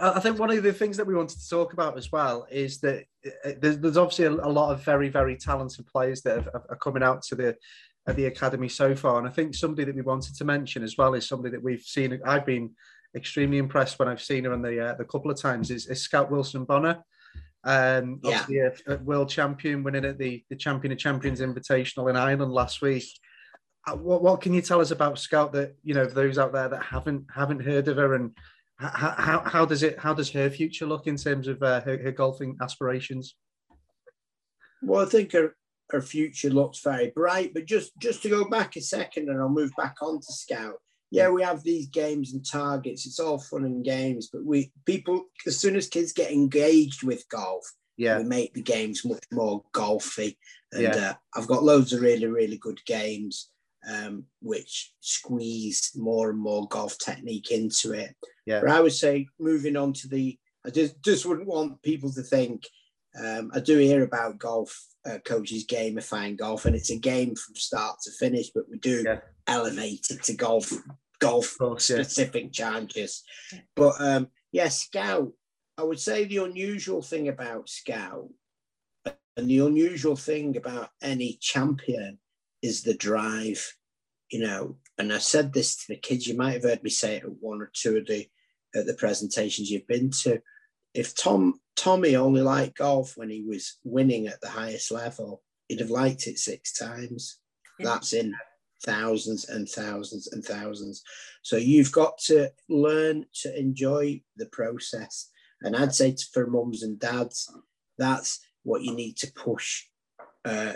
I think one of the things that we wanted to talk about as well is that uh, there's, there's obviously a, a, lot of very, very talented players that have, are coming out to the at the academy so far. And I think somebody that we wanted to mention as well is somebody that we've seen. I've been extremely impressed when I've seen her on the uh, the couple of times is, is Scout Wilson Bonner. Um, yeah. a, a, world champion winning at the, the Champion of Champions Invitational in Ireland last week. Uh, what, what can you tell us about Scout that you know those out there that haven't haven't heard of her and how, how, how does it how does her future look in terms of uh, her, her golfing aspirations? Well, I think her her future looks very bright. But just just to go back a second, and I'll move back on to Scout. Yeah, we have these games and targets. It's all fun and games, but we people as soon as kids get engaged with golf, yeah, we make the games much more golfy. And yeah. uh, I've got loads of really really good games. Um, which squeeze more and more golf technique into it. Yeah. But I would say moving on to the, I just, just wouldn't want people to think, um, I do hear about golf uh, coaches gamifying golf, and it's a game from start to finish, but we do yeah. elevate it to golf golf course, specific yeah. challenges. But um, yeah, Scout, I would say the unusual thing about Scout and the unusual thing about any champion is the drive, you know. And I said this to the kids, you might have heard me say it at one or two of the at the presentations you've been to. If Tom Tommy only liked golf when he was winning at the highest level, he'd have liked it six times. Yeah. That's in thousands and thousands and thousands. So you've got to learn to enjoy the process. And I'd say for mums and dads, that's what you need to push uh,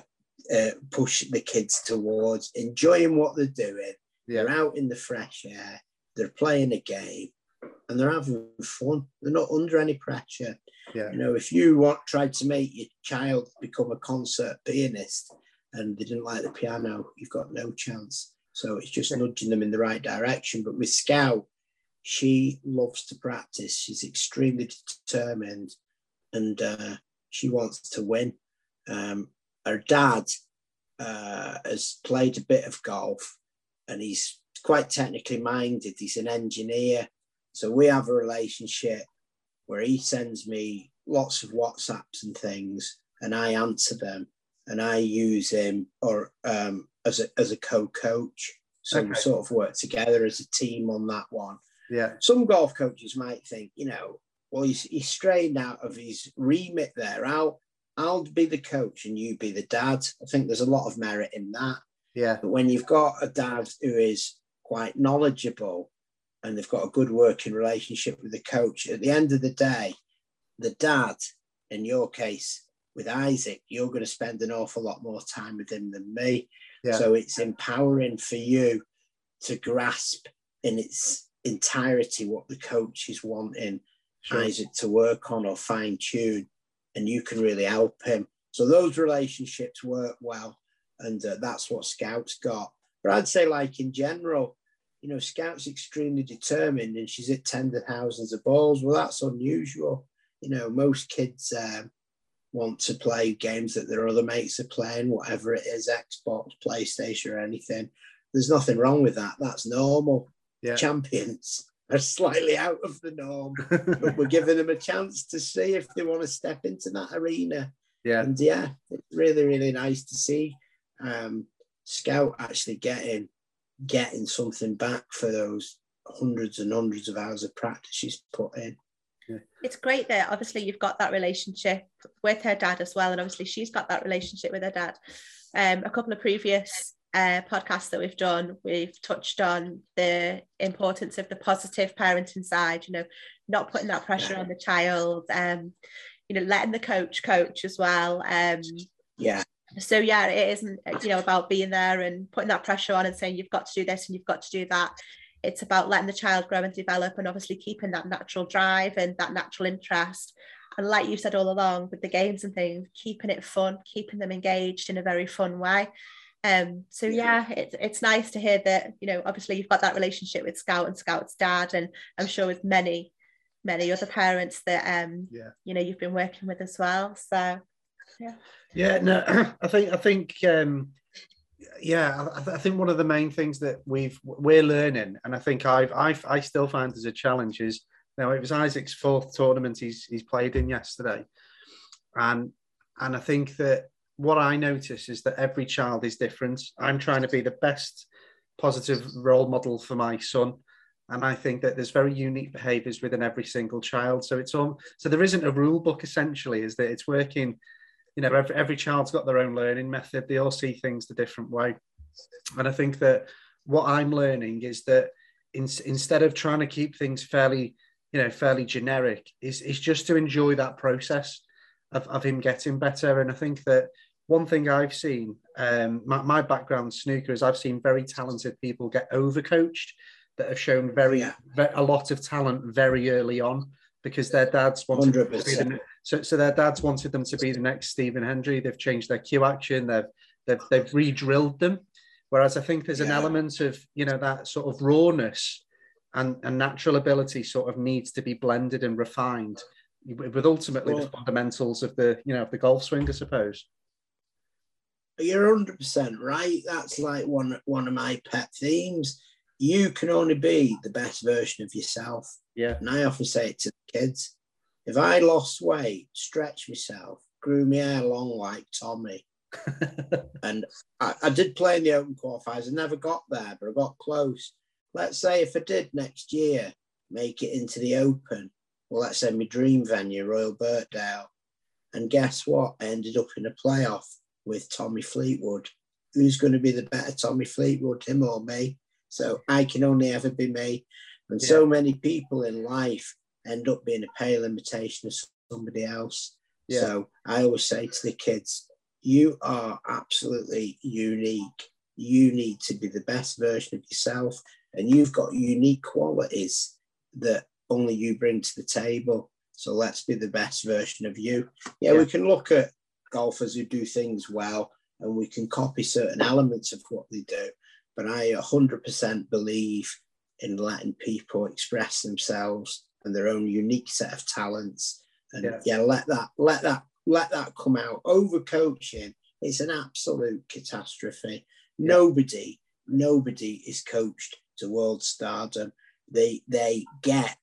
uh, push the kids towards enjoying what they're doing. Yeah. They're out in the fresh air. They're playing a game and they're having fun. They're not under any pressure. Yeah. You know, if you want tried to make your child become a concert pianist and they didn't like the piano, you've got no chance. So it's just nudging them in the right direction. But with Scout, she loves to practice. She's extremely determined, and uh, she wants to win. Um, her dad uh, has played a bit of golf, and he's quite technically minded. He's an engineer so we have a relationship where he sends me lots of WhatsApps and things, and I answer them, and I use him or um, as a as a co-coach. So okay. we sort of work together as a team on that one. Yeah. Some golf coaches might think, you know, well, he's, he's strayed out of his remit there. I'll I'll be the coach and you be the dad. I think there's a lot of merit in that. Yeah. But when you've got a dad who is quite knowledgeable and they've got a good working relationship with the coach. At the end of the day, the dad, in your case with Isaac, you're going to spend an awful lot more time with him than me. Yeah. So it's empowering for you to grasp in its entirety what the coach is wanting sure. Isaac to work on or fine tune, and you can really help him. So those relationships work well, and uh, that's what Scouts got. But I'd say, like in general, you know, Scout's extremely determined and she's of thousands of balls. Well, that's unusual. You know, most kids um, want to play games that their other mates are playing, whatever it is, Xbox, PlayStation, or anything. There's nothing wrong with that. That's normal. Yeah. Champions are slightly out of the norm, but we're giving them a chance to see if they want to step into that arena. Yeah. And yeah, it's really, really nice to see um, Scout actually getting getting something back for those hundreds and hundreds of hours of practice she's put in. It's great that obviously you've got that relationship with her dad as well, and obviously she's got that relationship with her dad. Um, a couple of previous uh, podcasts that we've done, we've touched on the importance of the positive parenting side. You know, not putting that pressure yeah. on the child. Um, you know, letting the coach coach as well. Um, yeah so yeah it isn't you know about being there and putting that pressure on and saying you've got to do this and you've got to do that. It's about letting the child grow and develop and obviously keeping that natural drive and that natural interest. And like you said all along with the games and things keeping it fun keeping them engaged in a very fun way. Um so yeah it's it's nice to hear that you know obviously you've got that relationship with scout and scout's dad and i'm sure with many many other parents that um yeah. you know you've been working with as well. So yeah yeah, no, I think I think um, yeah, I, I, think one of the main things that we've we're learning, and I think I've, I've I still find as a challenge is Now it was Isaac's fourth tournament he's he's played in yesterday, and and I think that what I notice is that every child is different. I'm trying to be the best positive role model for my son. And I think that there's very unique behaviors within every single child. So it's all so there isn't a rule book essentially, is that it's working, you know, every, every child's got their own learning method. They all see things the different way. And I think that what I'm learning is that in, instead of trying to keep things fairly, you know, fairly generic, is, is just to enjoy that process of, of him getting better. And I think that one thing I've seen, um, my, my background snooker is I've seen very talented people get overcoached that have shown very, yeah. very a lot of talent very early on because their dads wanted to be the, so, so their dads wanted them to be the next Stephen Hendry. They've changed their cue action. They've they've, they've re-drilled them. Whereas I think there's an element of you know that sort of rawness and, and natural ability sort of needs to be blended and refined with ultimately well, the fundamentals of the you know of the golf swing, I suppose. You're 100% right. That's like one, one of my pet themes. You can only be the best version of yourself. Yeah. And I often say it to the kids if I lost weight, stretched myself, grew my hair long like Tommy, and I, I, did play in the Open qualifiers. I never got there, but I got close. Let's say if I did next year make it into the Open, well, let's say my dream venue, Royal Birkdale. And guess what? I ended up in a playoff with Tommy Fleetwood. Who's going to be the better Tommy Fleetwood, him or me? So I can only ever be me. And yeah. so many people in life end up being a pale imitation of somebody else. Yeah. So I always say to the kids, you are absolutely unique. You need to be the best version of yourself, and you've got unique qualities that only you bring to the table. So let's be the best version of you. Yeah, yeah. we can look at golfers who do things well and we can copy certain elements of what they do. But I 100% believe in letting people express themselves and their own unique set of talents. And yeah, yeah let that let that let that come out. Overcoaching is an absolute catastrophe. Yeah. Nobody, nobody is coached to world stardom. They they get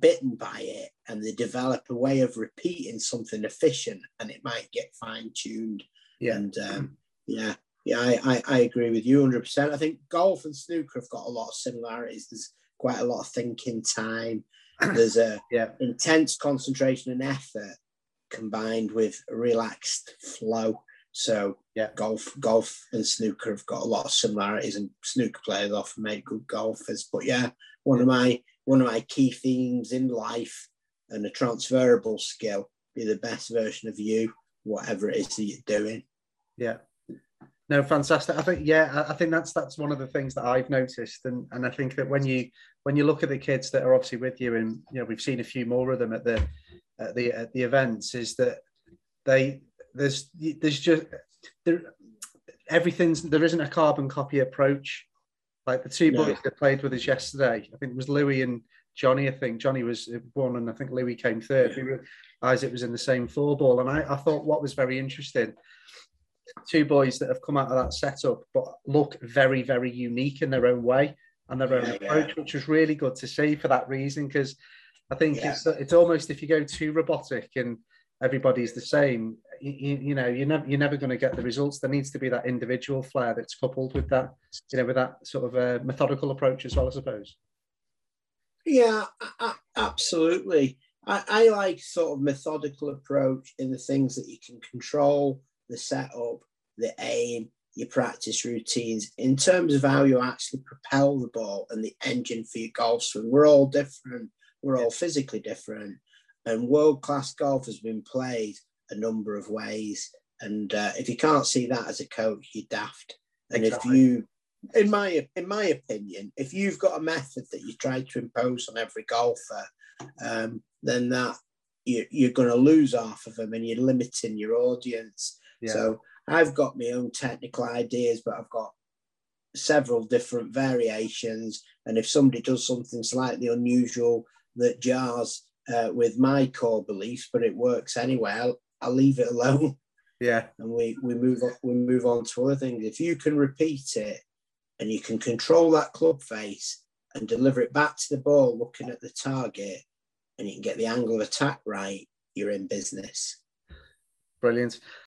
bitten by it and they develop a way of repeating something efficient and it might get fine tuned. Yeah. And um, yeah, yeah, I, I, I, agree with you 100%. I think golf and snooker have got a lot of similarities. There's quite a lot of thinking time. There's a yeah. intense concentration and effort combined with relaxed flow. So yeah, golf, golf and snooker have got a lot of similarities, and snooker players often make good golfers. But yeah, one of my one of my key themes in life and a transferable skill be the best version of you, whatever it is that you're doing. Yeah. No, fantastic. I think yeah, I think that's that's one of the things that I've noticed, and and I think that when you when you look at the kids that are obviously with you, and you know we've seen a few more of them at the at the at the events, is that they there's there's just there everything's there isn't a carbon copy approach like the two boys that played with us yesterday, I think it was Louis and Johnny. I think Johnny was one, and I think Louis came third. Yeah. Were, Isaac was in the same four ball, and I, I thought what was very interesting. Two boys that have come out of that setup, but look very, very unique in their own way and their own yeah, approach, yeah. which was really good to see for that reason. Because I think it's it's almost if you go too robotic and everybody's the same, you, you know, you're never you're never going to get the results. There needs to be that individual flair that's coupled with that, you know, with that sort of a methodical approach as well, I suppose. Yeah, absolutely. I, I like sort of methodical approach in the things that you can control, the setup, the aim, your practice routines. In terms of how you actually propel the ball and the engine for your golf swing, we're all different. We're all physically different. And world class golf has been played a number of ways. And uh, if you can't see that as a coach, you're daft. And exactly. if you, in my in my opinion, if you've got a method that you try to impose on every golfer, um, then that you, you're going to lose half of them, and you're limiting your audience. Yeah. So I've got my own technical ideas, but I've got several different variations. And if somebody does something slightly unusual that jars uh, with my core beliefs, but it works anyway, I'll, I'll leave it alone. Yeah. And we, we move on we move on to other things. If you can repeat it and you can control that club face and deliver it back to the ball looking at the target, and you can get the angle of attack right, you're in business. Brilliant.